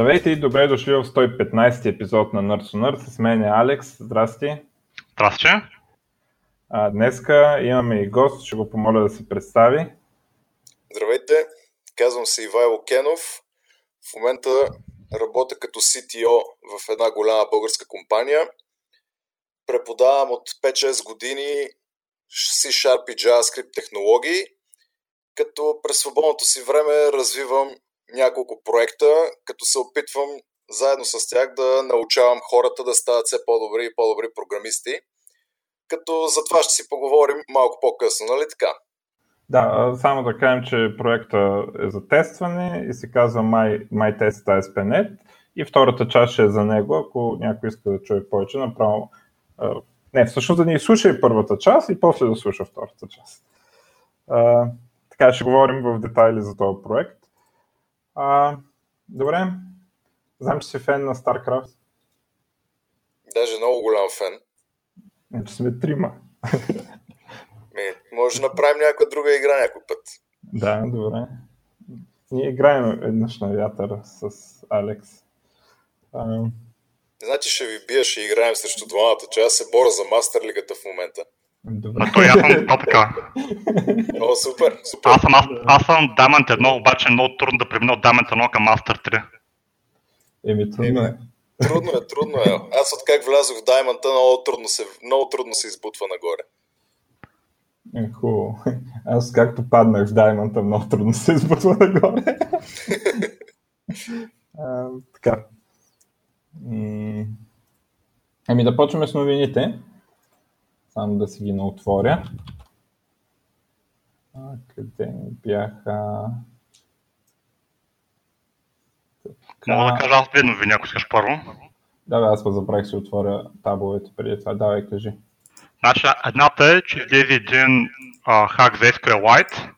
Здравейте и добре дошли в 115 епизод на Nerds on Nerd. С мен е Алекс. Здрасти. Здрасти. А, днеска имаме и гост, ще го помоля да се представи. Здравейте, казвам се Ивайло Кенов. В момента работя като CTO в една голяма българска компания. Преподавам от 5-6 години C-Sharp и JavaScript технологии, като през свободното си време развивам няколко проекта, като се опитвам заедно с тях да научавам хората да стават все по-добри и по-добри програмисти. Като за това ще си поговорим малко по-късно, нали така? Да, само да кажем, че проекта е за тестване и се казва My, My Test ASP.NET и втората част ще е за него, ако някой иска да чуе повече, направо не, всъщност да ни слуша и първата част и после да слуша втората част. Така ще говорим в детайли за този проект. А, добре, знам, че си фен на StarCraft. Даже много голям фен. Значи сме трима. Ми, може да направим някаква друга игра някой път. Да, добре. Ние играем еднъж на вятър с Алекс. А, Значи ще ви бия, ще играем срещу двамата, че аз се боря за Мастер Лигата в момента. Добре. А той аз съм топка. О, супер, супер. Аз съм, аз, аз съм Diamond 1, обаче е много трудно да премина от Diamond 1 към Master 3. Еми, трудно е. Трудно е, трудно е. Аз от как влязох в Даймонта, много трудно се, много трудно се избутва нагоре. Е, хубаво. Аз както паднах в Даймонта, много трудно се избутва нагоре. а, така. М, Ами да почваме с новините. Само да си ги наотворя. А, къде ми бяха? Така. Мога да кажа аз две новини, ако искаш първо. Да, бе, аз пък забравих си отворя табловете преди това. Давай, кажи. Значи, едната е, че излезе един а, хак за SQLite,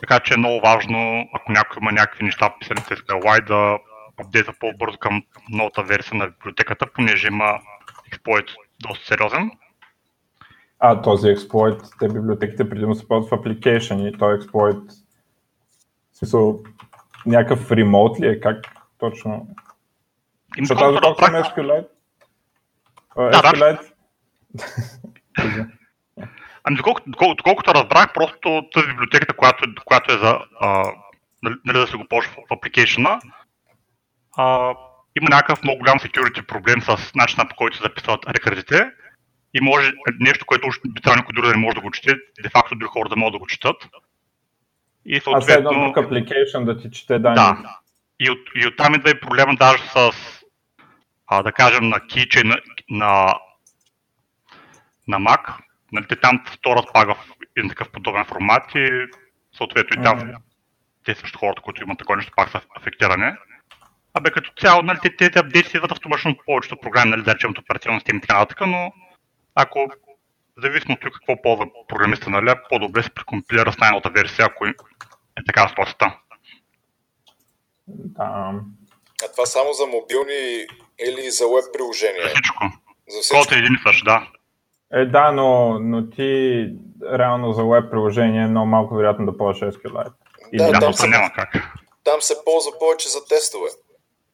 така че е много важно, ако някой има някакви неща писани с SQLite, да апдейта по-бързо към новата версия на библиотеката, понеже има експлойт доста сериозен. А, този експлойт, те библиотеките предимно се ползват в application и този експлойт, в смисъл, някакъв ремоут ли е, как точно? Им Защото аз колкото доколкото разбрах- SQLite. SQLite. Ами, доколкото, доколкото, доколкото разбрах, просто тази библиотеката, която, която е за а, нали, нали да се го ползва в апликейшена, има някакъв много голям security проблем с начина по който се записват рекърдите и може нещо, което би трябвало никой друг да не може да го чете, де-факто други хора да могат да го четат. И А след едно съответно, друг application да ти чете данни. да, и, от, и оттам идва и проблема даже с, а, да кажем, на киче на, на, на Mac. Нали, те там вторят пага в един такъв подобен формат и съответно и там Мгм. те също хората, които имат такова нещо, пак са афектирани. Абе като цяло, нали, те, те, апдейти идват автоматично повечето програми, нали, да речем от операционна система и така но ако зависимо от какво ползва програмиста, нали, по-добре се прекомпилира с най-новата версия, ако е така ситуацията. Да. А това само за мобилни или за веб приложения? За всичко. За всичко. Код е един същ, да. Е, да, но, но ти реално за веб приложение е много малко вероятно да ползваш SQLite. Или- Да, Да, там се- няма как. Там се ползва повече за тестове.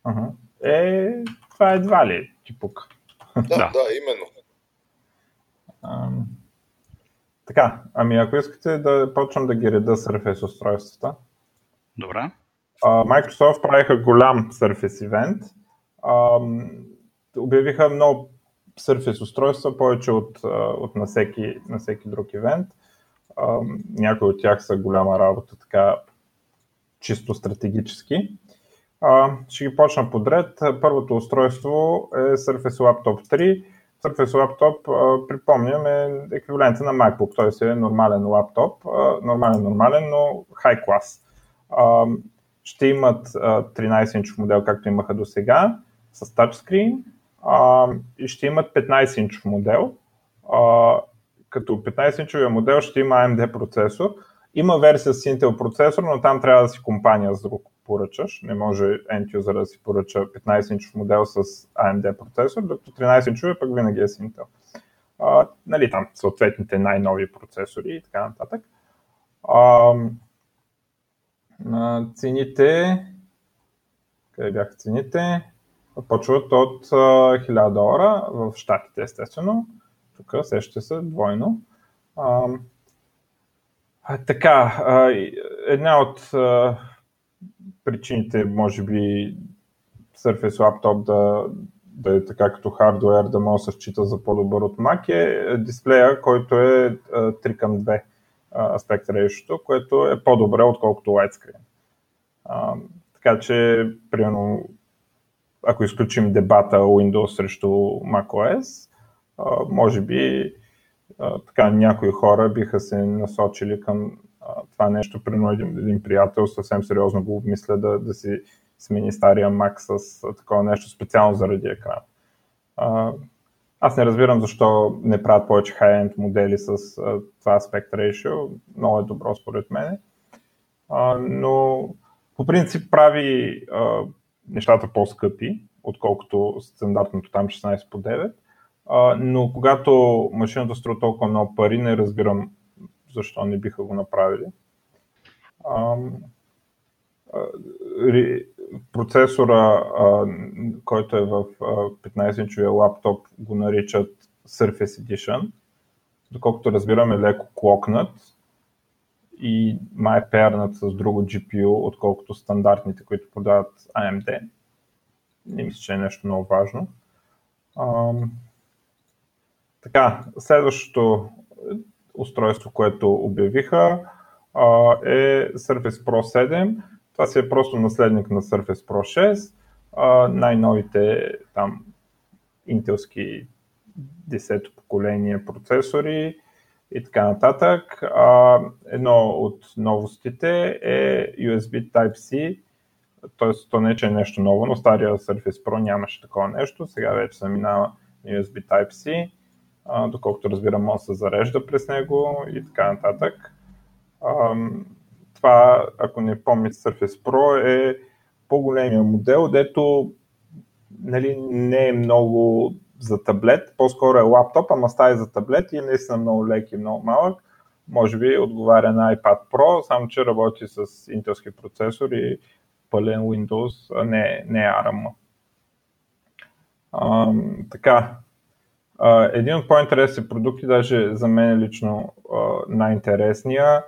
Ага. Е, това едва ли ти пука. Да, Да. да, именно. Ам, Така, ами ако искате да почвам да ги реда Surface устройствата. Добре. А, Microsoft правиха голям Surface. Ам, обявиха много Surface устройства, повече от, от на, всеки, на всеки друг евент. Ам, Някои от тях са голяма работа, така чисто стратегически. Ще ги почна подред. Първото устройство е Surface Laptop 3. Laptop, а, припомням, е еквивалента на MacBook, т.е. е нормален лаптоп, нормален, нормален, но class. А, ще имат а, 13-инчов модел, както имаха до сега, с тачскрин и ще имат 15-инчов модел, като 15-инчовия модел ще има AMD процесор. Има версия с Intel процесор, но там трябва да си компания с друг поръчаш. Не може end да си поръча 15-инчов модел с AMD процесор, докато 13-инчовия пък винаги е с Intel. А, нали, там съответните най-нови процесори и така нататък. А, а, цените къде бяха цените? Почват от 1000 долара в Штатите, естествено. Тук сещате се двойно. А, така, една от причините, може би, Surface Laptop да, да е така като хардвер, да може да се счита за по-добър от Mac е дисплея, който е 3 към 2 аспект решето, което е по-добре, отколкото widescreen. Така че, примерно, ако изключим дебата Windows срещу macOS, а, може би така някои хора биха се насочили към това нещо. Примерно един, един приятел съвсем сериозно го обмисля да, да си смени стария Mac с такова нещо специално заради екран. Аз не разбирам защо не правят повече high-end модели с а, това aspect ratio. Много е добро според мен. А, но по принцип прави а, нещата по-скъпи, отколкото стандартното там 16 по 9. А, но когато машината струва толкова много пари, не разбирам защо не биха го направили. А, процесора, а, който е в 15-инчовия лаптоп, го наричат Surface Edition. Доколкото разбираме, леко клокнат и май е пернат с друго GPU, отколкото стандартните, които продават AMD. Не мисля, че е нещо много важно. А, така, следващото устройство, което обявиха, е Surface Pro 7 това си е просто наследник на Surface Pro 6. А, най-новите там интелски 10-то поколение процесори и така нататък. Едно от новостите е USB Type-C, т.е. то не е, че е нещо ново, но стария Surface Pro нямаше такова нещо, сега вече се минава USB Type-C, доколкото разбирам, може да се зарежда през него и така нататък това, ако не помните, Surface Pro е по-големия модел, дето нали, не е много за таблет, по-скоро е лаптоп, ама става за таблет и е наистина много лек и много малък. Може би отговаря на iPad Pro, само че работи с интелски процесор и пълен Windows, а не, не ARM. А, така, един от по-интересни продукти, даже за мен лично а, най-интересния,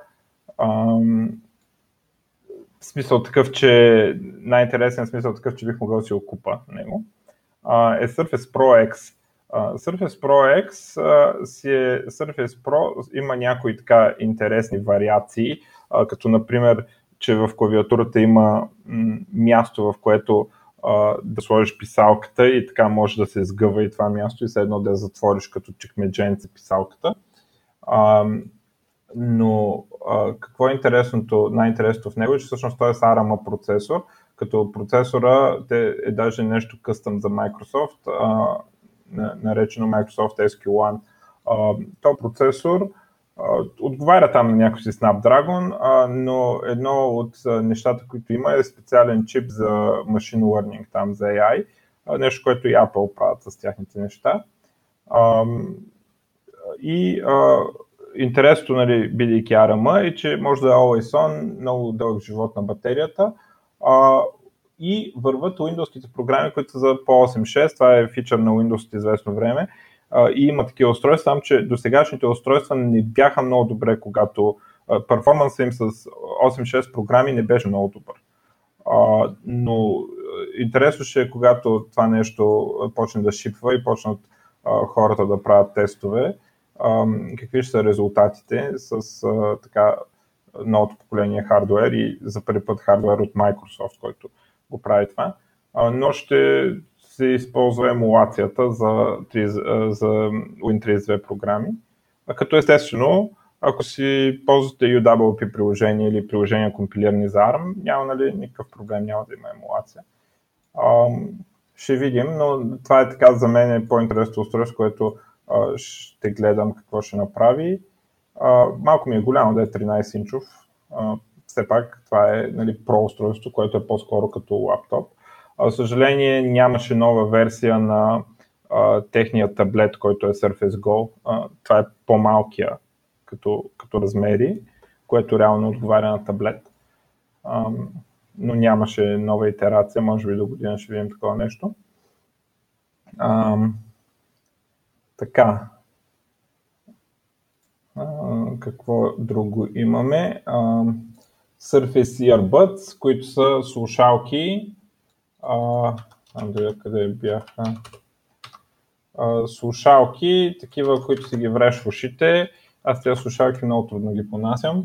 в смисъл такъв, че най-интересен смисъл такъв, че бих могъл да си го купа него, е Surface Pro X. Surface Pro X си е Surface Pro, има някои така интересни вариации, като например, че в клавиатурата има място, в което да сложиш писалката и така може да се сгъва и това място и след едно да я затвориш като чекмедженце писалката но а, какво е интересното, най-интересното в него е, че всъщност той е с ARM процесор, като процесора те е даже нещо къстъм за Microsoft, а, наречено Microsoft SQ1. А, този процесор а, отговаря там на някакви Snapdragon, а, но едно от нещата, които има е специален чип за machine learning, там за AI, нещо, което и Apple правят с тяхните неща. И интересното, нали, бидейки ARM, е, че може да е always on, много дълъг живот на батерията а, и върват Windows програми, които са за по 8.6, това е фичър на Windows известно време и има такива устройства, само че до сегашните устройства не бяха много добре, когато перформанса им с 8.6 програми не беше много добър. Но интересно ще е, когато това нещо почне да шипва и почнат хората да правят тестове, какви ще са резултатите с така новото поколение хардвер и за първи път хардвер от Microsoft, който го прави това. Но ще се използва емулацията за, 3, за Win32 програми. Като естествено, ако си ползвате UWP приложение или приложения компилирани за ARM, няма нали, никакъв проблем, няма да има емулация. Ще видим, но това е така за мен е по-интересно устройство, което ще гледам какво ще направи. Малко ми е голямо да е 13 инчов. Все пак това е нали, Pro устройство, което е по-скоро като лаптоп. За съжаление нямаше нова версия на техния таблет, който е Surface Go. Това е по-малкия като, като размери, което реално отговаря на таблет. но нямаше нова итерация, може би до година ще видим такова нещо. А, така. А, какво друго имаме? А, Surface Earbuds, които са слушалки. А, да къде бяха. А, слушалки, такива, които си ги вреш в ушите. Аз тези слушалки много трудно ги понасям,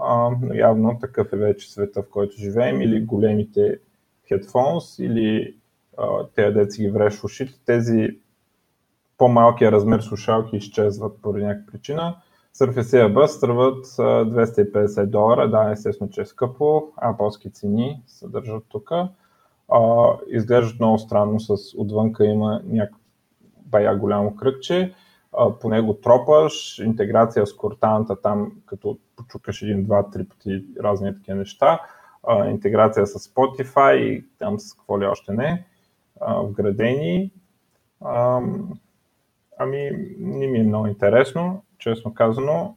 а, но явно такъв е вече света, в който живеем, или големите headphones, или тези деца ги вреш в ушите. Тези по-малкия размер слушалки изчезват по някаква причина. Surface Earbud струват 250 долара, да, естествено, че е скъпо, апълски цени се държат тук. изглеждат много странно, с отвънка има някакво бая голямо кръгче, по него тропаш, интеграция с кортаната там, като почукаш един, два, три пъти разни такива неща, интеграция с Spotify и там с какво ли още не, вградени. Ами, не ми е много интересно, честно казано.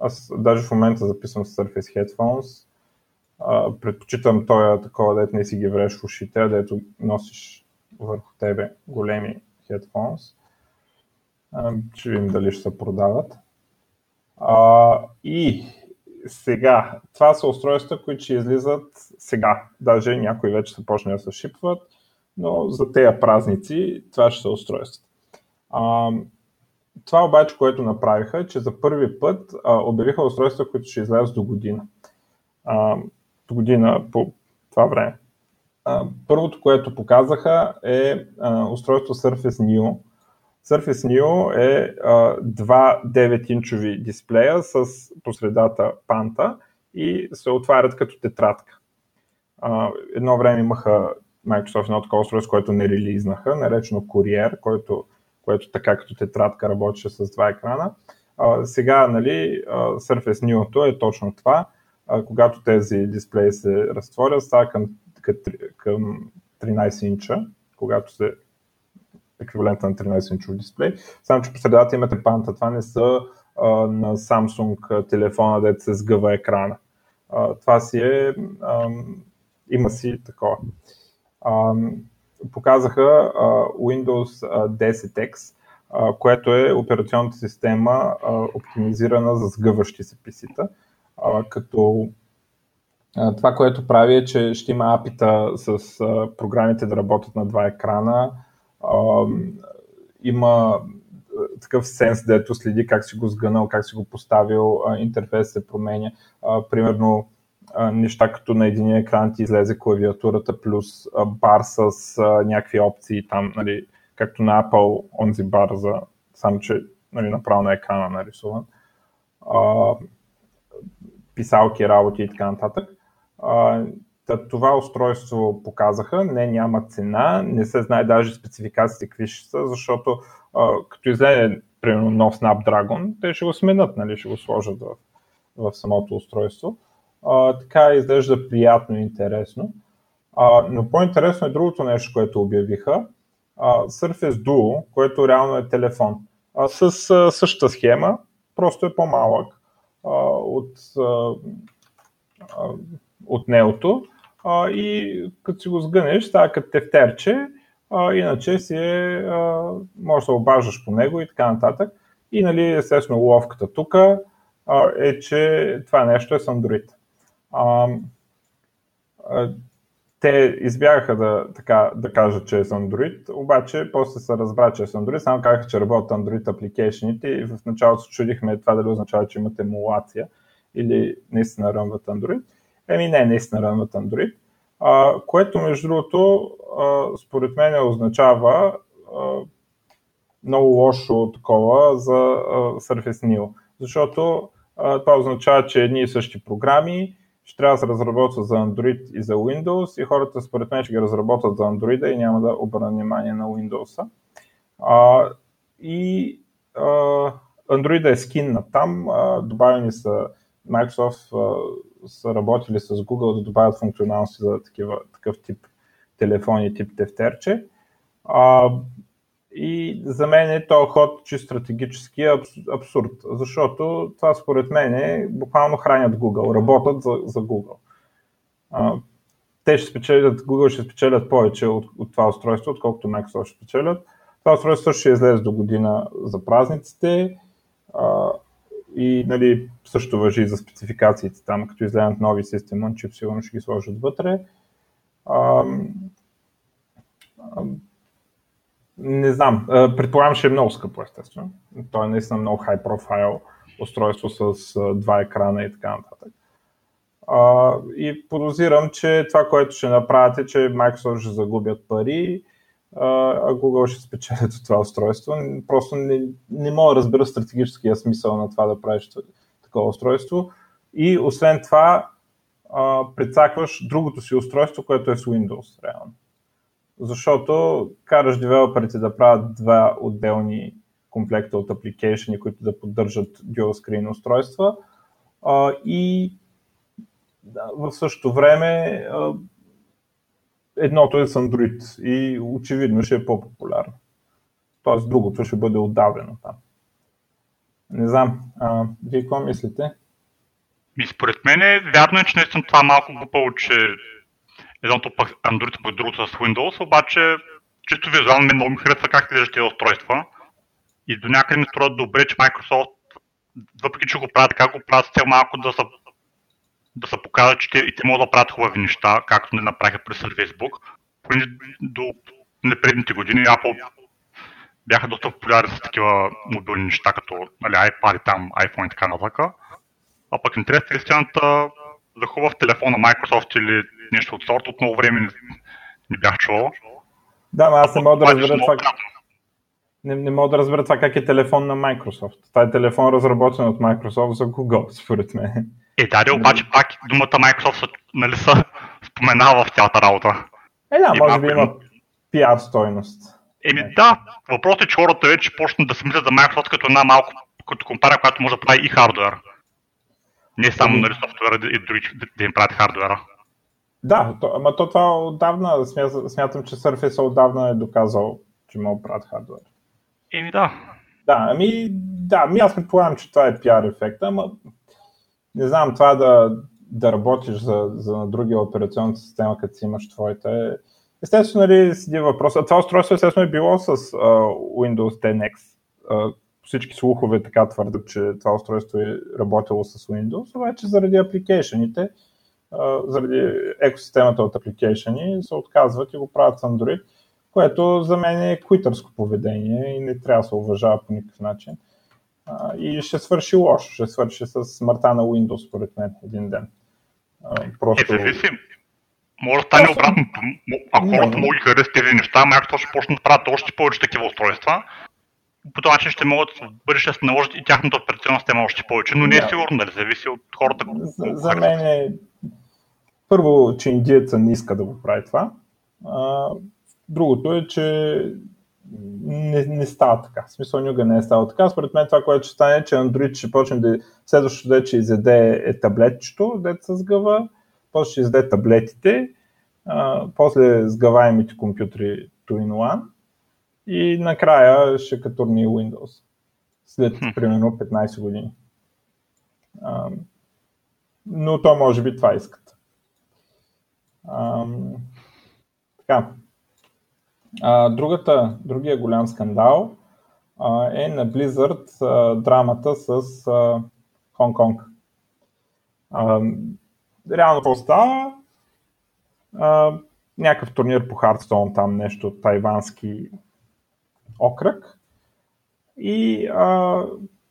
Аз даже в момента записвам с Surface Headphones. Предпочитам този такова, дето не си ги вреш в ушите, дето носиш върху тебе големи headphones. Ще видим дали ще се продават. А, и сега, това са устройства, които ще излизат сега. Даже някои вече са почнали да се шипват, но за тези празници това ще са устройства. А, това обаче, което направиха, е, че за първи път а, обявиха устройства, които ще излязат до година. А, година по това време. Първото, което показаха е устройство Surface Neo. Surface Neo е два 9-инчови дисплея с посредата панта и се отварят като тетрадка. Едно време имаха Microsoft едно такова устройство, което не релизнаха, наречено Courier, който което така като тетрадка работеше с два екрана. Сега, нали, Surface Neo е точно това. А, когато тези дисплеи се разтворят, става към, към 13 инча, когато се еквивалента на 13 инчов дисплей. Само, че по средата имате панта. Това не са а, на Samsung телефона, дето се сгъва екрана. А, това си е, а, има си такова. А, показаха Windows 10X, което е операционната система оптимизирана за сгъващи се PC-та, като това, което прави е, че ще има апита с програмите да работят на два екрана. Има такъв сенс, дето следи как си го сгънал, как си го поставил, интерфейс се променя. Примерно неща като на един екран ти излезе клавиатурата плюс бар с някакви опции там, нали, както на Apple, онзи бар за само, че нали, направо на екрана нарисуван. А, писалки, работи и така нататък. А, това устройство показаха, не няма цена, не се знае даже спецификациите какви ще са, защото а, като излезе примерно нов Snapdragon, те ще го сменят, нали, ще го сложат в, в самото устройство а, така изглежда приятно и интересно. А, но по-интересно е другото нещо, което обявиха. А, Surface Duo, което реално е телефон. А, с а, същата схема, просто е по-малък от, а, от неото. А, и като си го сгънеш, става като тефтерче, иначе си е, а, можеш да обаждаш по него и така нататък. И нали, естествено ловката тук е, че това нещо е с Android. Те избягаха да, така, да кажат, че е с Android, обаче после се разбра, че е с Android, само казаха, че работят Android апликейшените и в началото чудихме това дали означава, че имат емулация или наистина рънват Android. Еми не, наистина рънват Android. А, което между другото, а, според мен означава а, много лошо такова за а, Surface Neo, защото а, това означава, че едни и същи програми ще трябва да се разработват за Android и за Windows и хората според мен ще ги разработват за Android и няма да обърнат внимание на Windows. А, и а, Android е скин на там, а, добавени са Microsoft а, са работили с Google да добавят функционалности за такива, такъв тип телефони, тип тефтерче. А, и за мен е този ход че стратегически е абсурд, защото това според мен е буквално хранят Google, работят за, за Google. А, те ще спечелят, Google ще спечелят повече от, от това устройство, отколкото Microsoft ще спечелят. Това устройство ще излезе до година за празниците а, и нали, също въжи за спецификациите там, като излезнат нови системи, чип сигурно ще ги сложат вътре. А, не знам, предполагам, ще е много скъпо, естествено. Той е наистина много high profile устройство с два екрана и така нататък. И подозирам, че това, което ще направят е, че Microsoft ще загубят пари, а Google ще спечелят от това устройство. Просто не, не мога да разбера стратегическия смисъл на това да правиш такова устройство. И освен това, прецакваш другото си устройство, което е с Windows, реално. Защото караш девелоперите да правят два отделни комплекта от апликейшени, които да поддържат dual screen устройства а, и да, в същото време а, едното е с Android и очевидно ще е по-популярно. Тоест другото ще бъде отдавено там. Не знам, а, вие какво мислите? И според мен е вярно е, че наистина това малко глупаво, че едното пък Android, пък другото с Windows, обаче чисто визуално ми много ми харесва как изглеждат тези устройства. И до някъде ми струва добре, че Microsoft, въпреки че го правят така, го правят цел малко да са, да са покажат, че те, и те могат да правят хубави неща, както не направиха през Facebook. Поне до непредните години Apple бяха доста популярни с такива мобилни неща, като нали, iPad, там, iPhone и така нататък. А пък интересна истината за хубав телефон на Microsoft или нещо от сорта, от много време не, не бях чувал. Да, аз не мога да разбера това. Не, не мога да разбера това как е телефон на Microsoft. Това е телефон разработен от Microsoft за Google, според мен. Е, да, да, обаче пак думата Microsoft нали, са споменава в цялата работа. Е, да, може би има пиар стойност. Еми да, въпросът е, че хората вече почнат да се мислят за Microsoft като една малко като компания, която може да прави и хардвер. Не само нали, софтуера и дори да им правят хардвера. Да, то, ама то това отдавна, смятам, че Surface отдавна е доказал, че мога да правят хардвер. Еми да. Да, ами, да, ами аз предполагам, че това е пиар ефекта, ама не знам, това да, да работиш за, за на другия операционната система, като си имаш твоите. Естествено, нали, седи въпрос. А това устройство естествено е било с uh, Windows 10 X. Uh, всички слухове така твърдят, че това устройство е работило с Windows, обаче заради апликейшените, заради екосистемата от апликейшени се отказват и го правят с Android, което за мен е куитърско поведение и не трябва да се уважава по никакъв начин. И ще свърши лошо, ще свърши с смъртта на Windows, според мен, един ден. Просто... Е. Може да стане обратното. Ако хората много ги харесат тези неща, Microsoft ще почне да правят още повече такива устройства по този начин ще могат в бъдеще да се наложат и тяхната операционна система още повече, но не е сигурно, дали зависи от хората. За, за мен е първо, че индиеца не иска да го прави това. А, другото е, че не, не става така. В смисъл никога не е става така. Според мен това, което ще стане, е, че Android ще почне да... Следващото, де, че изяде е таблетчето, деца с гъва, после ще изяде таблетите, а, после сгъваемите компютри 2 in 1 и накрая ще катурни Windows след примерно 15 години. А, но то може би това искат. А, така. А, другата, другия голям скандал а, е на Blizzard а, драмата с Хонг-Конг. Реално какво става? А, някакъв турнир по Хардстоун, там нещо тайвански окръг. И а,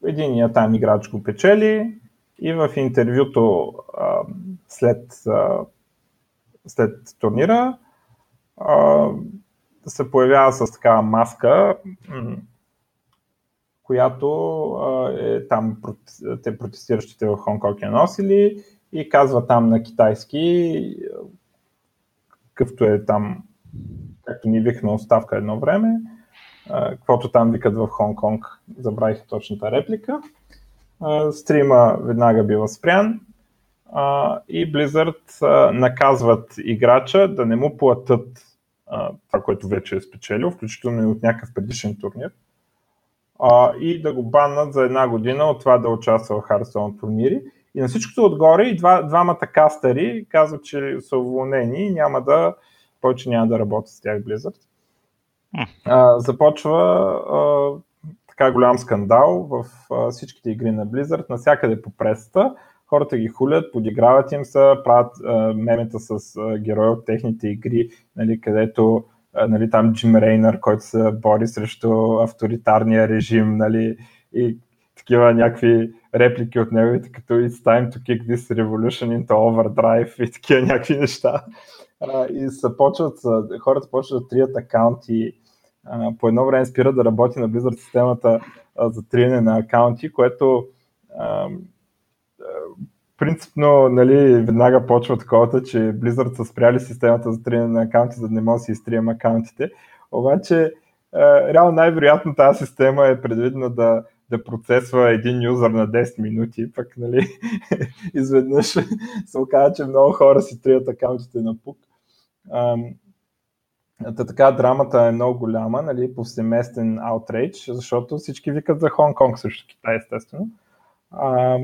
единият там играч го печели и в интервюто а, след, а, след турнира а, се появява с такава маска, която а, е там те протестиращите в Хонконг я носили и казва там на китайски, какъвто е там, както ни викна оставка едно време, каквото там викат в Хонг-Конг, забравих точната реплика. Стрима веднага бива спрян и Blizzard наказват играча да не му платят това, което вече е спечелил, включително и от някакъв предишен турнир, и да го баннат за една година от това да участва в Hearthstone турнири. И на всичкото отгоре и два, двамата кастъри казват, че са уволнени и няма да, повече няма да работят с тях Blizzard. Започва а, така голям скандал в а, всичките игри на Blizzard, навсякъде по пресата. Хората ги хулят, подиграват им се, правят а, мемета с а, герои от техните игри, нали, където а, нали, там Джим Рейнър, който се бори срещу авторитарния режим нали, и такива някакви реплики от неговите, като It's time to kick this revolution into overdrive и такива някакви неща. И се хората почват да трият акаунти. По едно време спира да работи на Blizzard системата за триене на акаунти, което принципно нали, веднага почва таковата, че Blizzard са спряли системата за триене на акаунти, за да не може да си изтрием акаунтите. Обаче, реално най-вероятно тази система е предвидена да да процесва един юзър на 10 минути, пък нали, изведнъж се оказа, че много хора си трият акаунтите на пук. Та така драмата е много голяма, нали, повсеместен аутрейдж, защото всички викат за Хонг-Конг срещу Китай, естествено. А,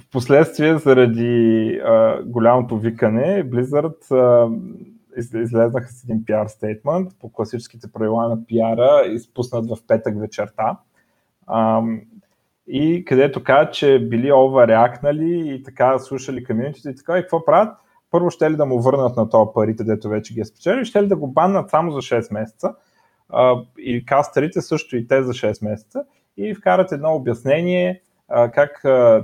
в последствие, заради а, голямото викане, Blizzard а, излезнаха с един PR стейтмент по класическите правила на PR, изпуснат в петък вечерта. И където казват, че били оверреакнали и така слушали комьюнитите и така, и какво правят? Първо ще ли да му върнат на това парите, дето вече ги е спечели, ще ли да го баннат само за 6 месеца и кастерите също и те за 6 месеца и вкарат едно обяснение как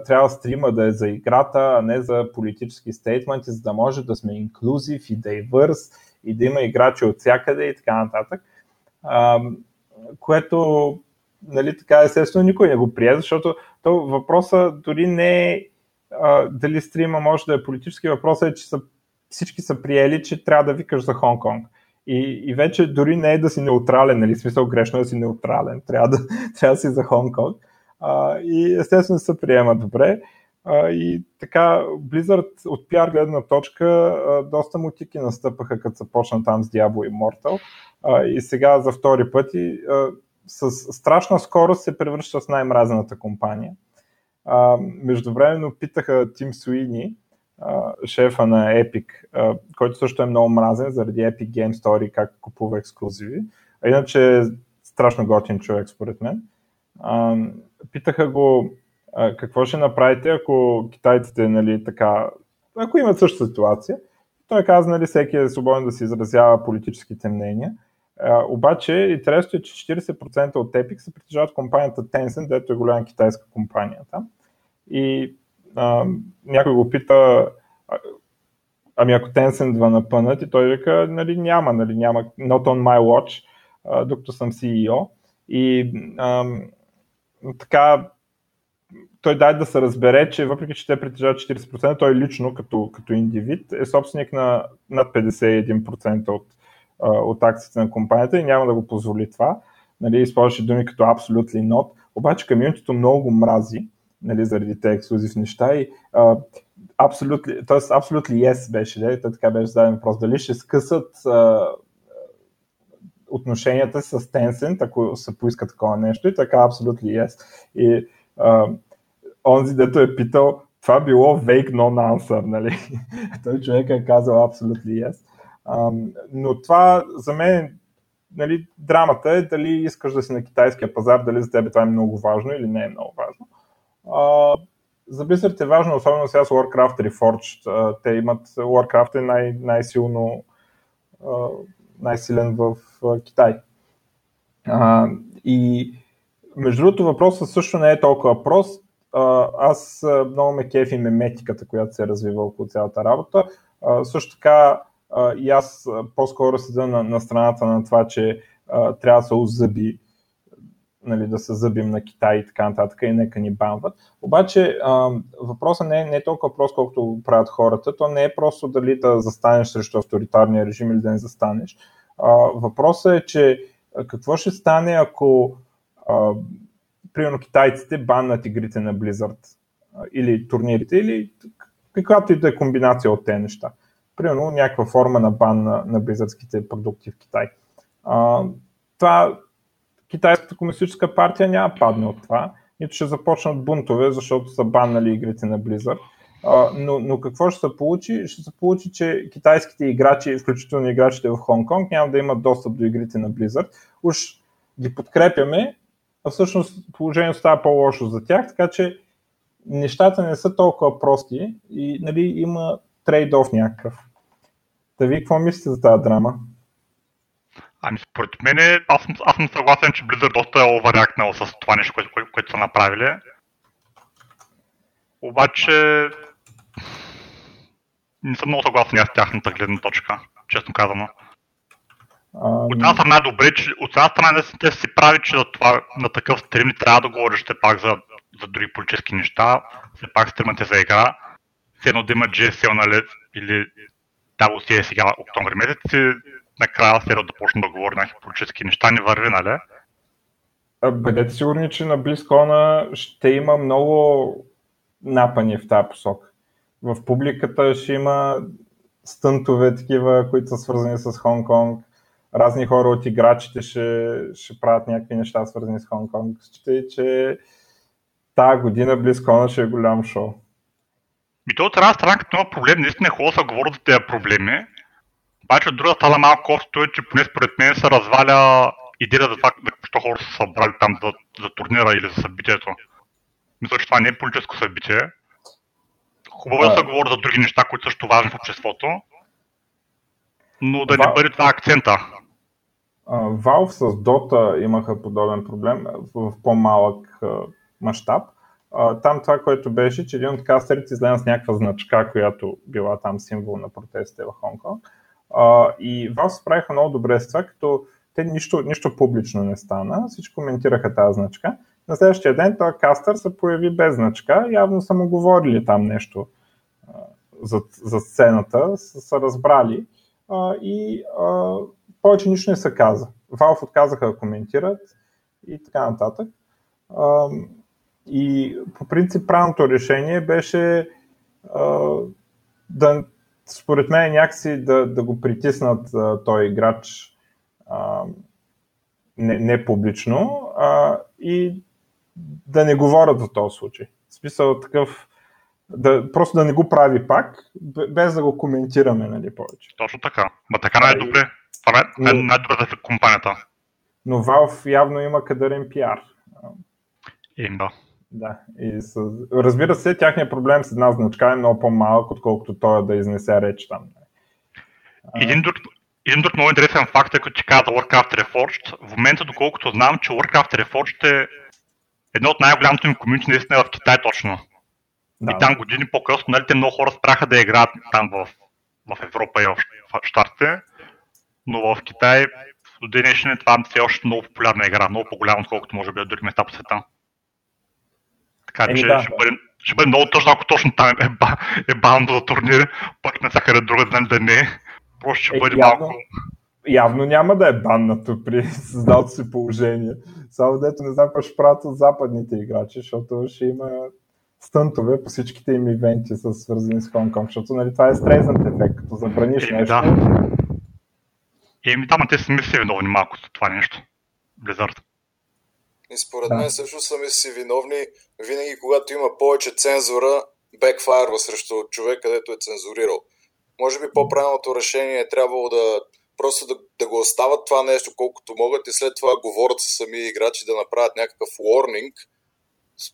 трябва стрима да е за играта, а не за политически стейтменти, за да може да сме инклюзив и diverse и да има играчи от всякъде и така нататък. Което, нали, така естествено, никой не го прие, защото то въпроса дори не е дали стрима може да е политически, въпросът е, че са, всички са приели, че трябва да викаш за Хонг-Конг. И, и вече дори не е да си неутрален, нали, смисъл грешно е да си неутрален, трябва да, трябва да си за Хонг-Конг. И естествено се приема добре. И така, Blizzard от PR гледна точка доста мутики настъпаха, като започна там с Diablo Immortal. А, и сега за втори път и а, с страшна скорост се превръща с най-мразената компания. Междувременно питаха Тим Суини, шефа на Epic, който също е много мразен заради Epic Game Story, как купува ексклюзиви. А иначе е страшно готин човек, според мен. Питаха го какво ще направите, ако китайците, нали, така, ако имат същата ситуация. Той каза, нали, всеки е свободен да се изразява политическите мнения. А, обаче, интересното е, че 40% от Epic се притежават компанията Tencent, дето е голяма китайска компания там. И а, някой го пита, ами ако Tencent ва напънат и той вика, нали, няма, нали, няма, not on my watch, а, докато съм CEO. И а, така, той дай да се разбере, че въпреки, че те притежават 40%, той лично като, като индивид е собственик на над 51% от, от акциите на компанията и няма да го позволи това. Нали, използваше думи като absolutely not, обаче комьюнитито много го мрази нали, заради тези ексклюзив неща и uh, absolutely, т.е. absolutely yes беше, да, така беше зададен въпрос, дали ще скъсат отношенията с Tencent, ако се поиска такова нещо и така абсолютно yes. И а, онзи, дето е питал, това било vague non-answer, нали? Той човек е казал абсолютно yes. А, но това за мен нали, драмата е дали искаш да си на китайския пазар, дали за теб това е много важно или не е много важно. А, за Blizzard е важно, особено сега с Warcraft Reforged. Те имат, Warcraft е най- най-силно най-силен в Китай. А, и между другото въпросът също не е толкова прост. Аз много ме кефи меметиката, която се е развива около цялата работа. А, също така а, и аз по-скоро седа на, на страната на това, че а, трябва да се озъби нали, да се зъбим на Китай и така нататък и нека ни банват. Обаче а, въпросът не е, не е толкова прост, колкото правят хората. То не е просто дали да застанеш срещу авторитарния режим или да не застанеш. Въпросът е, че какво ще стане, ако примерно китайците баннат игрите на Blizzard или турнирите, или каквато и да е комбинация от тези неща. Примерно някаква форма на бан на, на Blizzardските продукти в Китай. А, това Китайската комунистическа партия няма падне от това. нито ще започнат бунтове, защото са баннали игрите на Blizzard. Но, но какво ще се получи? Ще се получи, че китайските играчи, включително играчите в Хонг-Конг, няма да имат достъп до игрите на Blizzard. Уж ги подкрепяме, а всъщност положението става по-лошо за тях, така че нещата не са толкова прости и нали, има трейд-оф някакъв. Да ви какво мислите за тази драма? Ами според мен, аз съм, аз съм съгласен, че Blizzard доста е оварякнал с това нещо, което, което, което са направили. Обаче не съм много съгласен с тяхната гледна точка, честно казано. От една страна е добре, че от една страна те си прави, че това, на такъв стрим не трябва да говориш все пак за, за други политически неща, все пак стримате за игра, все едно да има GSL нали, или е сега октомври месец и накрая след да почне да говори някакви политически неща, не върви, нали? Бъдете сигурни, че на Близкона ще има много напани в тази посока. В публиката ще има стънтове такива, които са свързани с Хонг-Конг. Разни хора от играчите ще, ще правят някакви неща, свързани с Хонг-Конг. Считай, че тази година Близкона ще е голям шоу. И то от една страна, като има проблем, наистина е хубаво да говорят за тези проблеми. Обаче от друга страна малко кофто е, че поне според мен се разваля идеята за това, защо хора са събрали там за, за турнира или за събитието. Мисля, че това не е политическо събитие. Хубаво е да се говори за други неща, които са също важни в обществото, но да не бъде това акцента. Valve с Dota имаха подобен проблем в по-малък мащаб. Там това, което беше, че един от кастерите излезе с някаква значка, която била там символ на протестите в Хонконг. И Valve справиха много добре с това, като те нищо, нищо публично не стана, всички коментираха тази значка. На следващия ден този кастър се появи без значка, явно са му говорили там нещо за, за сцената, са, са разбрали а, и а, повече нищо не се каза. Valve отказаха да коментират и така нататък. А, и по принцип правилното решение беше а, да, според мен някакси да, да го притиснат а, той играч а, не, не публично а, и да не говорят за този случай. В смисъл такъв, да, просто да не го прави пак, без да го коментираме нали, повече. Точно така. Ма така най-добре. Това е най- най-добре за компанията. Но Valve явно има кадърен пиар. Им, да. Да. И с... Разбира се, тяхният проблем с една значка е много по-малък, отколкото той да изнесе реч там. Един друг, един друг много интересен факт е, като ти каза Warcraft Reforged. В момента, доколкото знам, че Warcraft Reforged е едно от най-голямото им комьюнити наистина е в Китай точно. Да. И там години по-късно, нали, те много хора спряха да играят там в, в Европа и в, в Штатите, но в Китай до днешен е това все още много популярна игра, много по-голяма, отколкото може би от други места по света. Така че да. ще, бъде, ще бъде много тъжно, ако точно там е, е, е бавно за турнир, пък на всякъде друга ден да не. Просто ще е, бъде явно, малко... Явно няма да е баннато при създалото си положение. Само дето не знам какво ще правят от западните играчи, защото ще има стънтове по всичките им ивенти са свързани с Hong защото нали, това е стреснат ефект, като забраниш Еми, нещо. Да. Еми да, но те сами си виновни малко за това нещо. Blizzard. И според да. мен също сами си виновни винаги, когато има повече цензура, бекфайрва срещу човек, където е цензурирал. Може би по-правилното решение е трябвало да просто да, да го остават това нещо колкото могат и след това говорят с самия играчи да направят някакъв warning,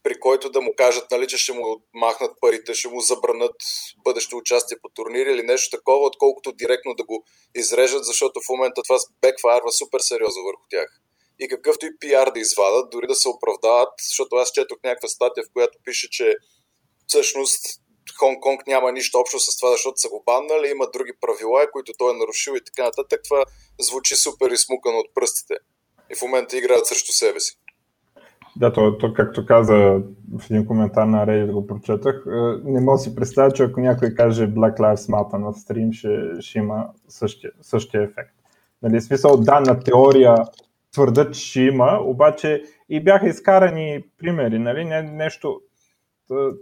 при който да му кажат, нали, че ще му махнат парите, ще му забранат бъдещо участие по турнири или нещо такова, отколкото директно да го изрежат, защото в момента това бекфайрва супер сериозно върху тях. И какъвто и пиар да извадат, дори да се оправдават, защото аз четох някаква статия, в която пише, че всъщност Хонг-Конг няма нищо общо с това, защото са го баннали, има други правила, които той е нарушил и така нататък. Това звучи супер измукано от пръстите. И в момента играят срещу себе си. Да, то, то както каза в един коментар на Reddit го прочетах, е, не мога да си представя, че ако някой каже Black Lives Matter на стрим, ще, ще има същия, същия ефект. Нали, смисъл, да, на теория твърдат, че има, обаче и бяха изкарани примери, нали, не, нещо,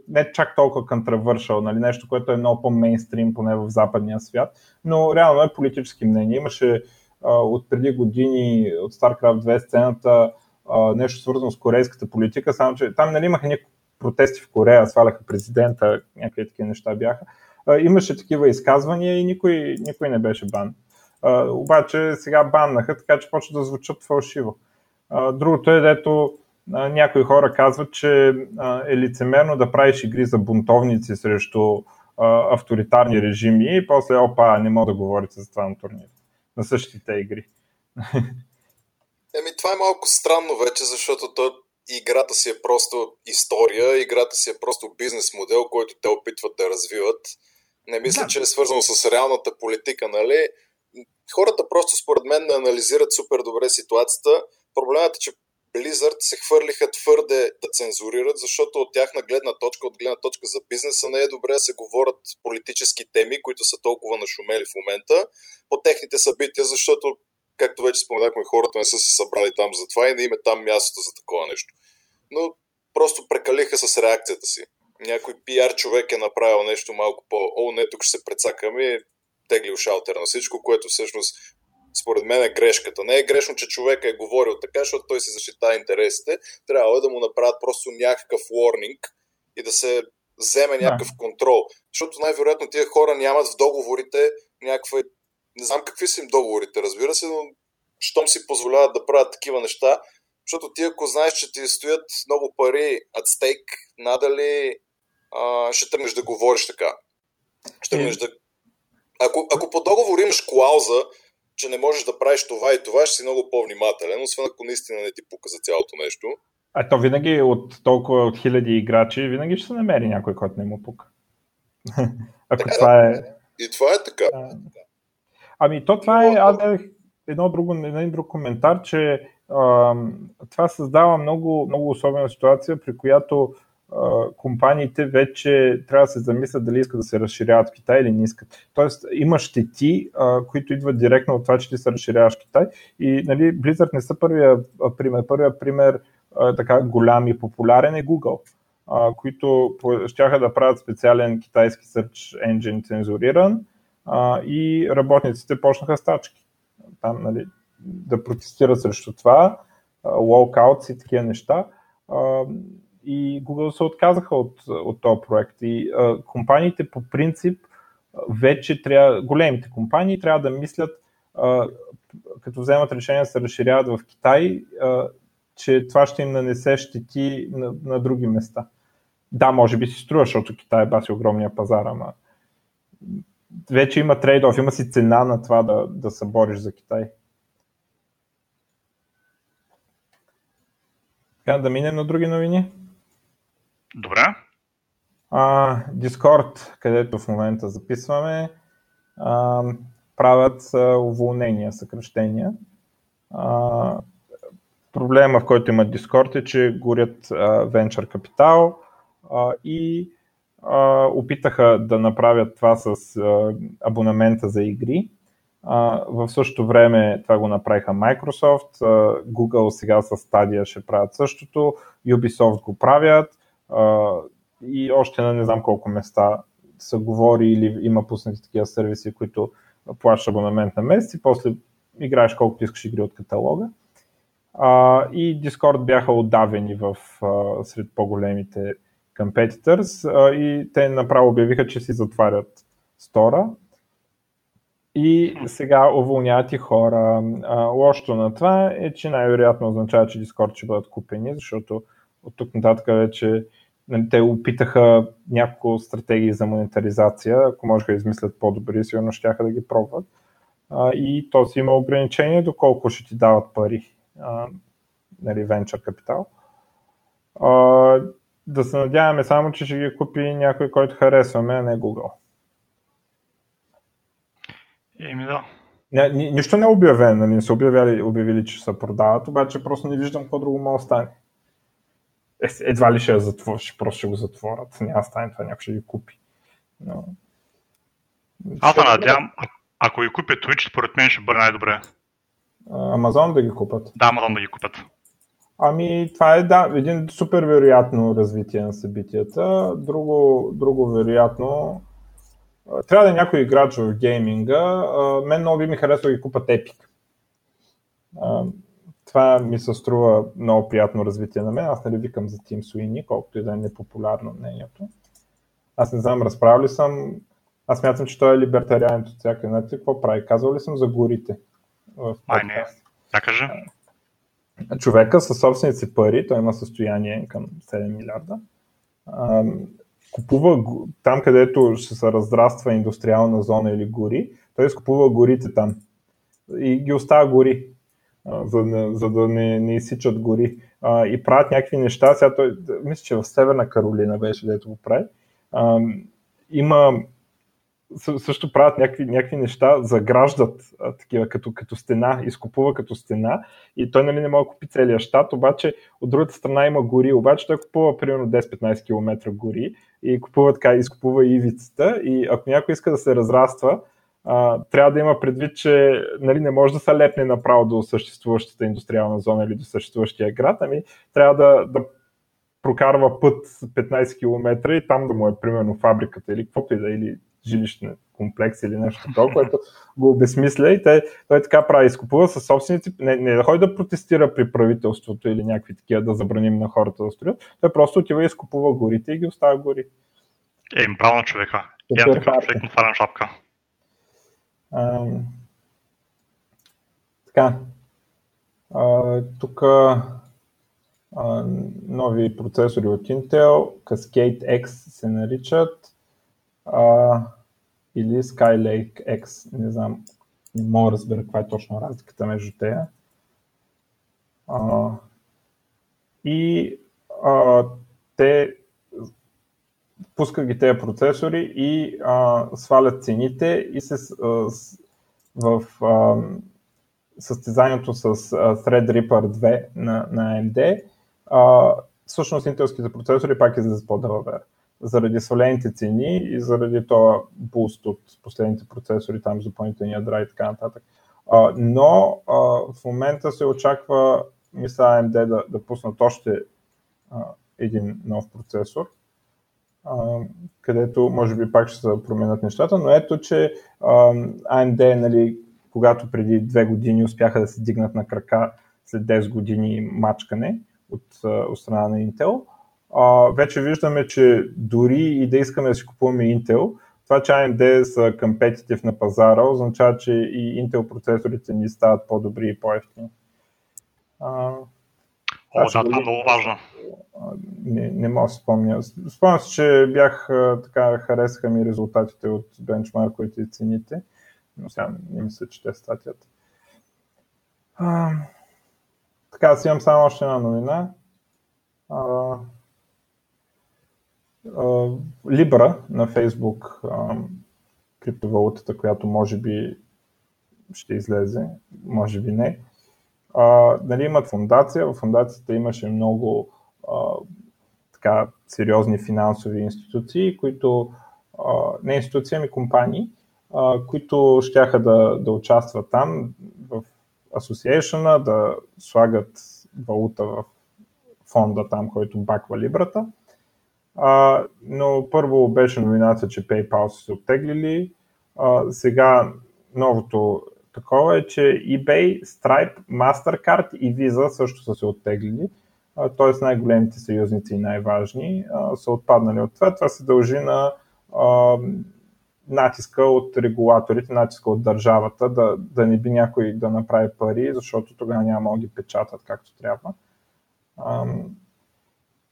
не чак толкова контравършал, нали, нещо, което е много по-мейнстрим, поне в западния свят, но реално е политически мнение. Имаше а, от преди години от StarCraft 2 сцената а, нещо свързано с корейската политика, само че там нали, имаха някакви протести в Корея, сваляха президента, някакви такива неща бяха. А, имаше такива изказвания и никой, никой не беше бан. А, обаче сега баннаха, така че почва да звучат фалшиво. А, другото е, дето някои хора казват, че е лицемерно да правиш игри за бунтовници срещу авторитарни режими и после, опа, не мога да говорите за това на турнир. На същите игри. Еми, това е малко странно вече, защото то, играта си е просто история, играта си е просто бизнес модел, който те опитват да развиват. Не мисля, да. че е свързано с реалната политика, нали? Хората просто според мен не анализират супер добре ситуацията. Проблемът е, че Blizzard се хвърлиха твърде да цензурират, защото от тяхна гледна точка, от гледна точка за бизнеса, не е добре да се говорят политически теми, които са толкова нашумели в момента, по техните събития, защото, както вече споменахме, хората не са се събрали там за това и не има е там мястото за такова нещо. Но просто прекалиха с реакцията си. Някой пиар човек е направил нещо малко по о, не, тук ще се прецакаме, тегли шалтер на всичко, което всъщност според мен е грешката. Не е грешно, че човека е говорил така, защото той си защита интересите. Трябва е да му направят просто някакъв warning и да се вземе някакъв контрол. Защото най-вероятно тия хора нямат в договорите някаква... Не знам какви са им договорите, разбира се, но щом си позволяват да правят такива неща, защото ти ако знаеш, че ти стоят много пари от стейк, надали а, ще тръгнеш да говориш така. Ще тръгнеш да... Ако, ако по договор имаш клауза, че не можеш да правиш това и това, ще си много по-внимателен, освен ако наистина не ти пука за цялото нещо. А то винаги от толкова от хиляди играчи, винаги ще се намери някой, който не му пука. ако така, това е... И това е така. А, ами то това е, аз едно друго, един друг коментар, че а, това създава много, много особена ситуация, при която компаниите вече трябва да се замислят дали искат да се разширяват в Китай или не искат. Тоест има щети, които идват директно от това, че ти се разширяваш Китай. И нали, Blizzard не са първия пример. Първия пример така голям и популярен е Google, които щяха да правят специален китайски search engine цензуриран и работниците почнаха стачки. Там, нали, да протестират срещу това, walkouts и такива неща и Google се отказаха от, от този проект. И а, компаниите по принцип вече трябва, големите компании трябва да мислят, а, като вземат решение да се разширяват в Китай, а, че това ще им нанесе щети на, на други места. Да, може би си струва, защото Китай е баси огромния пазар, ама вече има трейдов, има си цена на това да, да се бориш за Китай. Така, да минем на други новини. Добре. А, Discord, където в момента записваме, а, правят а, уволнения, съкръщения. А, проблема, в който имат Discord е, че горят а, venture капитал и а, опитаха да направят това с а, абонамента за игри. А, в същото време това го направиха Microsoft, а, Google сега с Stadia ще правят същото, Ubisoft го правят, и още на не знам колко места са говори или има пуснати такива сервиси, които плащаш абонамент на месец и после играеш колкото искаш игри от каталога. А, и Discord бяха отдавени в, а, сред по-големите competitors а, и те направо обявиха, че си затварят стора и сега уволняват и хора. А, лошото на това е, че най-вероятно означава, че Discord ще бъдат купени, защото от тук нататък вече те опитаха няколко стратегии за монетаризация, ако можеха да измислят по-добри, сигурно ще да ги пробват. А, и то си има ограничение доколко ще ти дават пари, а, нали, venture капитал. А, да се надяваме само, че ще ги купи някой, който харесваме, а не Google. Еми да. Не, ни, нищо не е обявено, нали, не са обявили, обявили, че се продават, обаче просто не виждам какво друго може да стане едва ли ще я затвор, ще просто ще го затворят. Няма стане това, някой ще ги купи. Но... Аз се надявам, ако ги купят Twitch, според мен ще бъде най-добре. Амазон да ги купат? Да, Амазон да ги купят. Ами, това е да, един супер вероятно развитие на събитията. Друго, друго вероятно, трябва да е някой играч в гейминга. Мен много би ми харесва да ги купат Epic това ми се струва много приятно развитие на мен. Аз нали викам за Тим Суини, колкото и да е непопулярно мнението. Аз не знам, разправил ли съм. Аз мятам, че той е либертарианец от всяка. Знаете какво прави? Казвал ли съм за горите? В Ай, не. Да, кажа. Човека със собствените си пари, той има състояние към 7 милиарда, купува там, където ще се разраства индустриална зона или гори, той изкупува горите там и ги оставя гори, за, за да не, не изсичат гори. И правят някакви неща. Сега той, мисля, че в Северна Каролина беше, дето го прави. Има също правят някакви, някакви неща, заграждат а, такива като, като стена, изкупува като стена и той нали не може да купи целия щат, обаче от другата страна има гори, обаче той купува примерно 10-15 км гори и купува така, изкупува ивицата и ако някой иска да се разраства, а, трябва да има предвид, че нали, не може да се лепне направо до съществуващата индустриална зона или до съществуващия град, ами трябва да, да прокарва път 15 км и там да му е примерно фабриката или каквото и да, или жилищен комплекс или нещо такова, което го обесмисля и те, той така прави, изкупува със собственици, не, не да ходи да протестира при правителството или някакви такива да забраним на хората да строят, той просто отива и изкупува горите и ги оставя гори. Е, браво на човека. Я така човек му шапка. А, така. тук нови процесори от Intel, Cascade X се наричат а, или Skylake X, не знам, не мога да разбера каква е точно разликата между тея. А, и а, те пускат ги тези процесори и а, свалят цените и се а, с, в а, състезанието с а, Threadripper 2 на, на AMD, а, всъщност интелските процесори пак излизат по-дълъвер заради свалените цени и заради това буст от последните процесори, там допълнителни ядра и така нататък. А, но а, в момента се очаква, мисля, AMD да, да пуснат още а, един нов процесор, където може би пак ще се променят нещата, но ето, че AMD, нали, когато преди две години успяха да се дигнат на крака след 10 години мачкане от, от страна на Intel, а, вече виждаме, че дори и да искаме да си купуваме Intel, това, че AMD са компетитив на пазара, означава, че и Intel процесорите ни стават по-добри и по-ефтини. О, да, това е много важно. Не, не мога да спомня. Спомням се, че бях така, харесаха ми резултатите от бенчмарковите и цените, но сега не мисля, че те статят. А, така, аз имам само още една новина. А, Libra на Facebook, криптовалутата, която може би ще излезе, може би не. А, нали, имат фундация, в фундацията имаше много а, така, сериозни финансови институции, които, не институции, ами компании, които щяха да, да участват там в асоциейшена, да слагат валута в фонда там, който баква либрата. А, но първо беше новината, че PayPal са се оттеглили. А, сега новото такова е, че eBay, Stripe, MasterCard и Visa също са се оттеглили. Т.е. най-големите съюзници и най-важни са отпаднали от това. Това се дължи на натиска от регулаторите, натиска от държавата да, да не би някой да направи пари, защото тогава няма да ги печатат както трябва.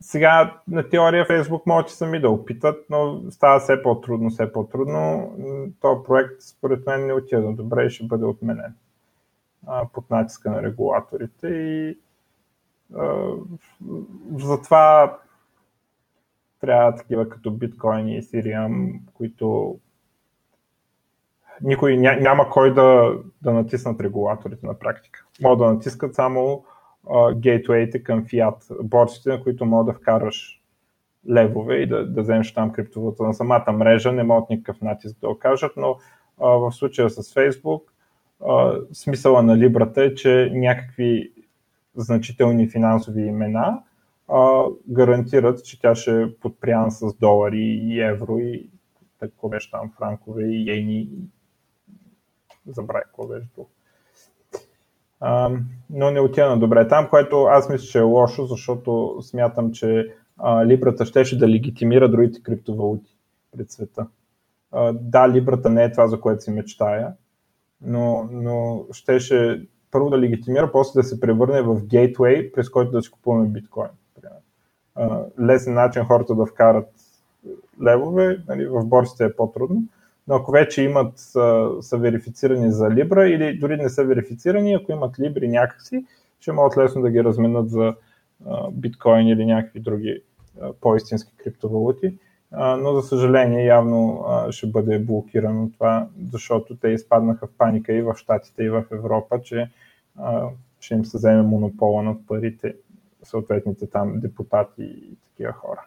Сега на теория Фейсбук могат и сами да опитат, но става все по-трудно, все по-трудно. Този проект според мен не отида добре и ще бъде отменен под натиска на регулаторите и затова трябва такива като биткоин и Ethereum, които никой няма кой да, да натиснат регулаторите на практика. Могат да натискат само гейтвеите към фиат, борците, на които мога да вкараш левове и да, да вземеш там криптовалута на самата мрежа, не могат никакъв натиск да окажат, но а, в случая с Facebook а, смисъла на Либрата е, че някакви значителни финансови имена а, гарантират, че тя ще е подпряна с долари и евро и какво беше там, франкове и ейни. Забравя какво беше друго. но не отида на добре там, което аз мисля, че е лошо, защото смятам, че а, Либрата щеше да легитимира другите криптовалути пред света. А, да, Либрата не е това, за което си мечтая, но, но щеше първо да легитимира, после да се превърне в гейтвей, през който да си купуваме биткоин. Лесен начин хората да вкарат левове, нали, в борсите е по-трудно, но ако вече имат, са, верифицирани за Libra или дори не са верифицирани, ако имат Libri някакси, ще могат лесно да ги разменят за биткоин или някакви други по-истински криптовалути. Но за съжаление явно ще бъде блокирано това, защото те изпаднаха в паника и в Штатите, и в Европа, че ще им се вземе монопола над парите съответните там депутати и такива хора.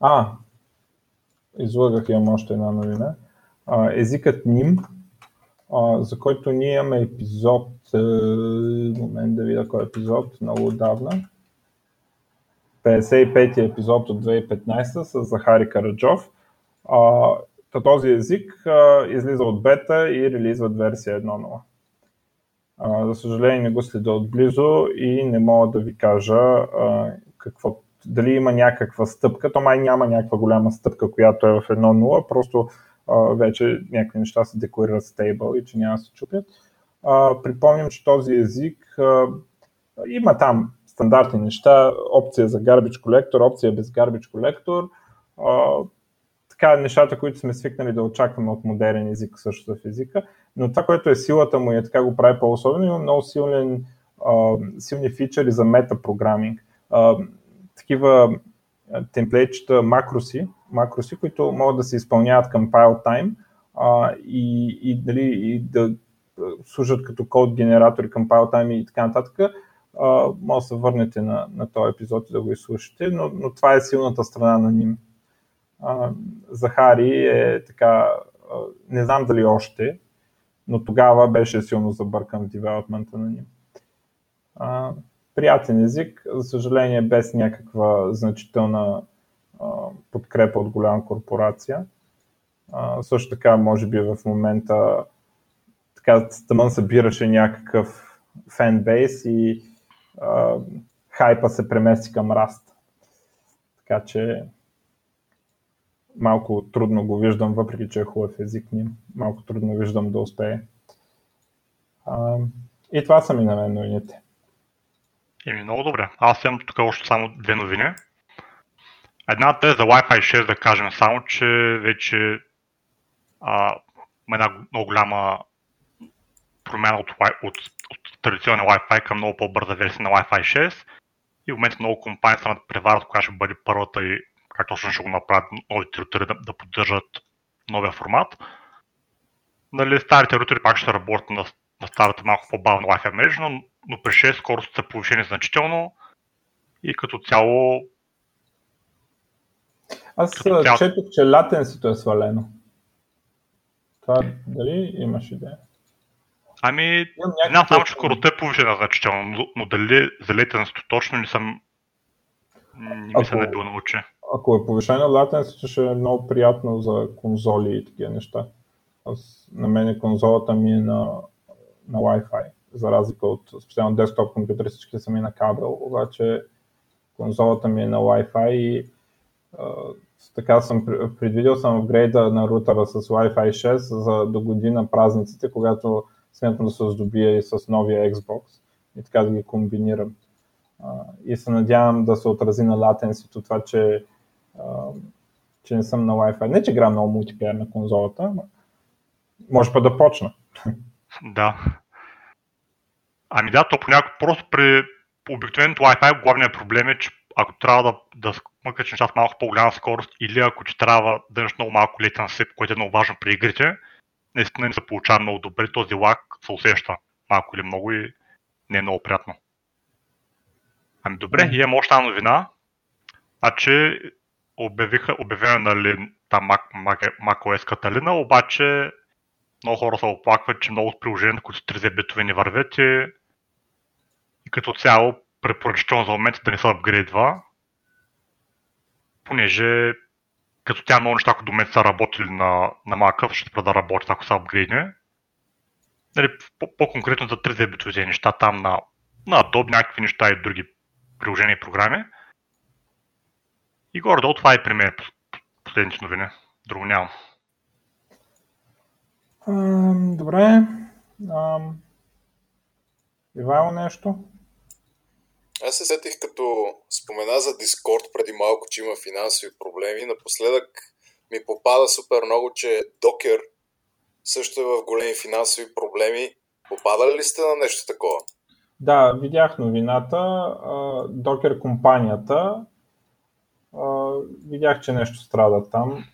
А, излагах, имам още една новина. Езикът НИМ, за който ние имаме епизод, е, момент да видя кой епизод, много отдавна. 55-ти епизод от 2015 с Захари Караджов. А, този език а, излиза от бета и релизват версия 1.0. А, за съжаление не го следа отблизо и не мога да ви кажа а, какво дали има някаква стъпка, то май няма някаква голяма стъпка, която е в 1.0, просто а, вече някакви неща се декларират стейбъл и че няма да се чупят. А, припомням, че този език а, има там стандартни неща, опция за garbage колектор, опция без garbage колектор, така нещата, които сме свикнали да очакваме от модерен език също в езика, но това, което е силата му и така го прави по-особено, има много силен, а, силни фичъри за метапрограминг. Такива темплейтчета, макроси, макроси, които могат да се изпълняват към pile time а, и, и, дали, и да служат като код генератори към pile time и така нататък, може да се върнете на, на този епизод и да го изслушате, но, но това е силната страна на ним. Захари е така, не знам дали още, но тогава беше силно забъркан в девелопмента на ним. Приятен език, за съжаление без някаква значителна подкрепа от голяма корпорация. Също така, може би в момента така тъмън събираше някакъв фенбейс и а, хайпа се премести към Раст. Така че малко трудно го виждам, въпреки че е хубав език ни. Малко трудно виждам да успее. А, и това са ми на мен новините. Еми, много добре. Аз имам тук още само две новини. Едната е за Wi-Fi 6, да кажем само, че вече а, една много голяма промяна от, от, от традиционния Wi-Fi към много по-бърза версия на Wi-Fi 6 и в момента много компании са преварат коя ще бъде първата и как точно ще го направят новите рутери да, да поддържат новия формат. Нали, старите рутери пак ще работят на, на старата малко по-бавна Wi-Fi мрежа, но но при 6 скоростта са повишени значително и като цяло аз като цяло... четох, че латенсито е свалено. Това дали имаш идея? Ами, знам само, че скоростта е повишена значително, но, но дали за латенсито точно не съм не ми се не бил научи. Ако е повишено латенсито, ще е много приятно за конзоли и такива неща. Аз, на мен конзолата ми е на, на Wi-Fi за разлика от специално десктоп компютъри, всички са ми на кабел, обаче конзолата ми е на Wi-Fi и а, така съм предвидил съм апгрейда на рутера с Wi-Fi 6 за до година празниците, когато смятам да се здобия и с новия Xbox и така да ги комбинирам. И се надявам да се отрази на латенсито това, че, че не съм на Wi-Fi. Не, че играм много мултиплеер на конзолата, може па да почна. Да, Ами да, то понякога просто при обикновеното Wi-Fi главният проблем е, че ако трябва да, да смъкаш неща с малко по-голяма скорост или ако ти трябва да имаш много малко сип, което е много важно при игрите, наистина не се получава много добре. Този лак се усеща малко или много и не е много приятно. Ами добре, mm. имам още една новина. Значи обявиха, обявена нали, там Mac, Mac, macOS Каталина, обаче много хора се оплакват, че много от приложенията, които са 3D битове не вървят и и като цяло препоръчително за момента да не се апгрейдва, понеже като тя много неща, които до момента са работили на, на Mac, ще трябва да работят, ако са апгрейдне. нали, по-конкретно за три битови неща там на, на Adobe, някакви неща и други приложения и програми. И горе-долу това е при мен последните новини. Друго нямам. Добре. Ивайло нещо? Аз се сетих като спомена за Дискорд преди малко, че има финансови проблеми. Напоследък ми попада супер много, че Докер също е в големи финансови проблеми. Попадали ли сте на нещо такова? Да, видях новината. Докер компанията. Видях, че нещо страда там,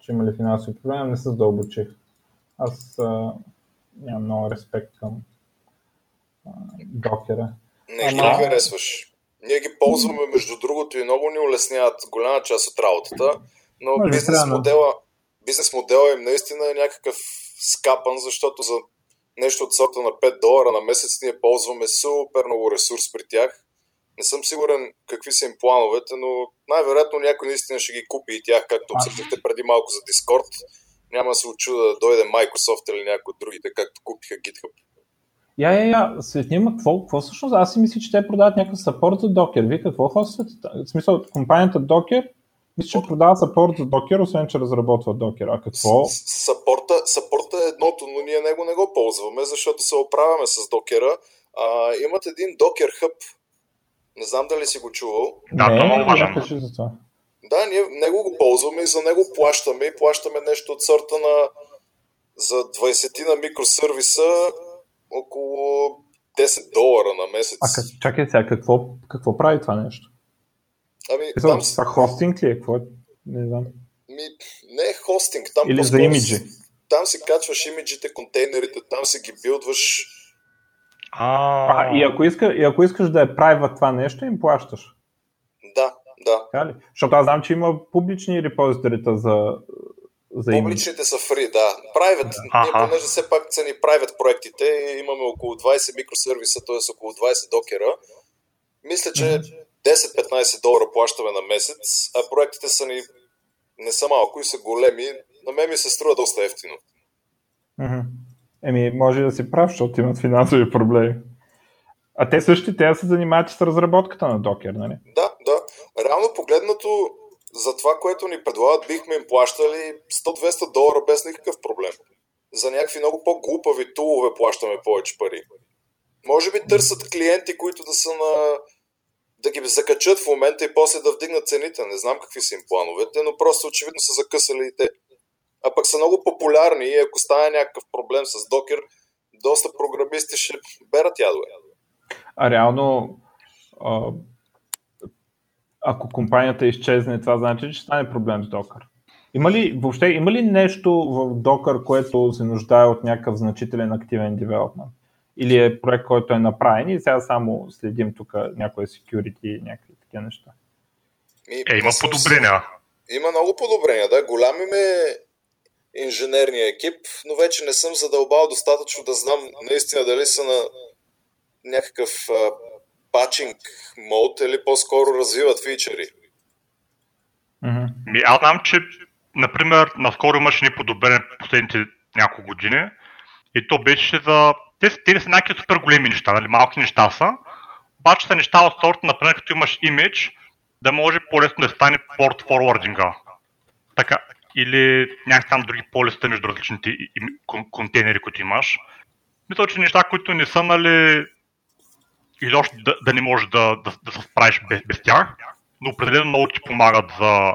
че има ли финансови проблеми, не се задълбочих. Аз нямам много респект към докера. Не, Ама... ги харесваш. Ние ги ползваме, между другото, и много ни улесняват голяма част от работата, но Може бизнес, модела, бизнес модела им наистина е някакъв скапан, защото за нещо от сорта на 5 долара на месец ние ползваме супер много ресурс при тях. Не съм сигурен какви са им плановете, но най-вероятно някой наистина ще ги купи и тях, както обсъдихте преди малко за Discord. Няма да се очуда да дойде Microsoft или някой от другите, както купиха GitHub. Я, я, я, светнима, какво, какво всъщност? Аз си мисля, че те продават някакъв сапорт за Docker. Вие какво хоствате? В смисъл, компанията Docker, мисля, че продава сапорт за Docker, освен че разработва Docker. А какво? Сапорта, сапорта е едното, но ние него не го ползваме, защото се оправяме с Docker. А, имат един Docker Hub. Не знам дали си го чувал. Да, не, това е важно. За това. Да, ние него го ползваме и за него плащаме и плащаме нещо от сорта на за 20 на микросервиса около 10 долара на месец. А чакай сега, какво, какво прави това нещо? Ами, Какво, там... Това хостинг ли е? Какво е? Не знам. Ми, не е хостинг. Там Или за имиджи. Там си качваш имиджите, контейнерите, там си ги билдваш. А, а и, ако иска, и ако искаш да е прайва това нещо, им плащаш. Да, да. Така ли? Защото аз знам, че има публични репозиторита за, за Публичните са фри, да. Private, ага. ние понеже все пак са ни private проектите, имаме около 20 микросервиса, т.е. около 20 докера. Мисля, че 10-15 долара плащаме на месец, а проектите са ни не са малко и са големи. На мен ми се струва доста ефтино. Еми, може да си прав, защото имат финансови проблеми. А те също те се занимават с разработката на докер, нали? Да, да. Реално погледнато, за това, което ни предлагат, бихме им плащали 100-200 долара без никакъв проблем. За някакви много по-глупави тулове плащаме повече пари. Може би търсят клиенти, които да са на да ги закачат в момента и после да вдигнат цените. Не знам какви са им плановете, но просто очевидно са закъсали и те. А пък са много популярни и ако стане някакъв проблем с докер, доста програмисти ще берат ядове. А реално, ако компанията изчезне, това значи, че ще стане проблем с докер. Има ли, въобще, има ли нещо в Docker, което се нуждае от някакъв значителен активен девелопмент? Или е проект, който е направен и сега само следим тук някои security и някакви такива неща? Е, има подобрения. Има много подобрения, да. Голям им е инженерния екип, но вече не съм задълбал достатъчно да знам наистина дали са на някакъв пачинг мод или по-скоро развиват фичери. Mm-hmm. Аз знам, че, например, наскоро имаше ни подобрение последните няколко години и то беше за те, те не са някакви супер големи неща, нали? малки неща са, обаче са неща от сорта, например, като имаш имидж, да може по-лесно да стане порт форвардинга. Така, или някакви там други полиста между различните контейнери, които имаш. Мисля, че неща, които не са, нали, изобщо да, да не можеш да, да, да се справиш без, без тях, но определено много ти помагат за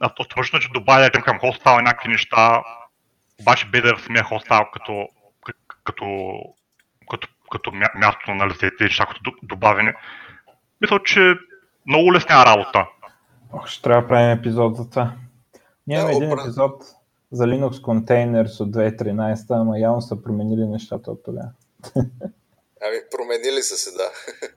автоматично, че добавя към, към хостфайл някакви неща, обаче без да в самия хостфайл като като, като, като място на лице, тези неща, като добавяне. Мисля, че много лесня работа. Ох, ще трябва да правим епизод за това. Ние имаме един епизод за Linux Containers от 2013, ама явно са променили нещата от тогава. Ами, променили са се, да.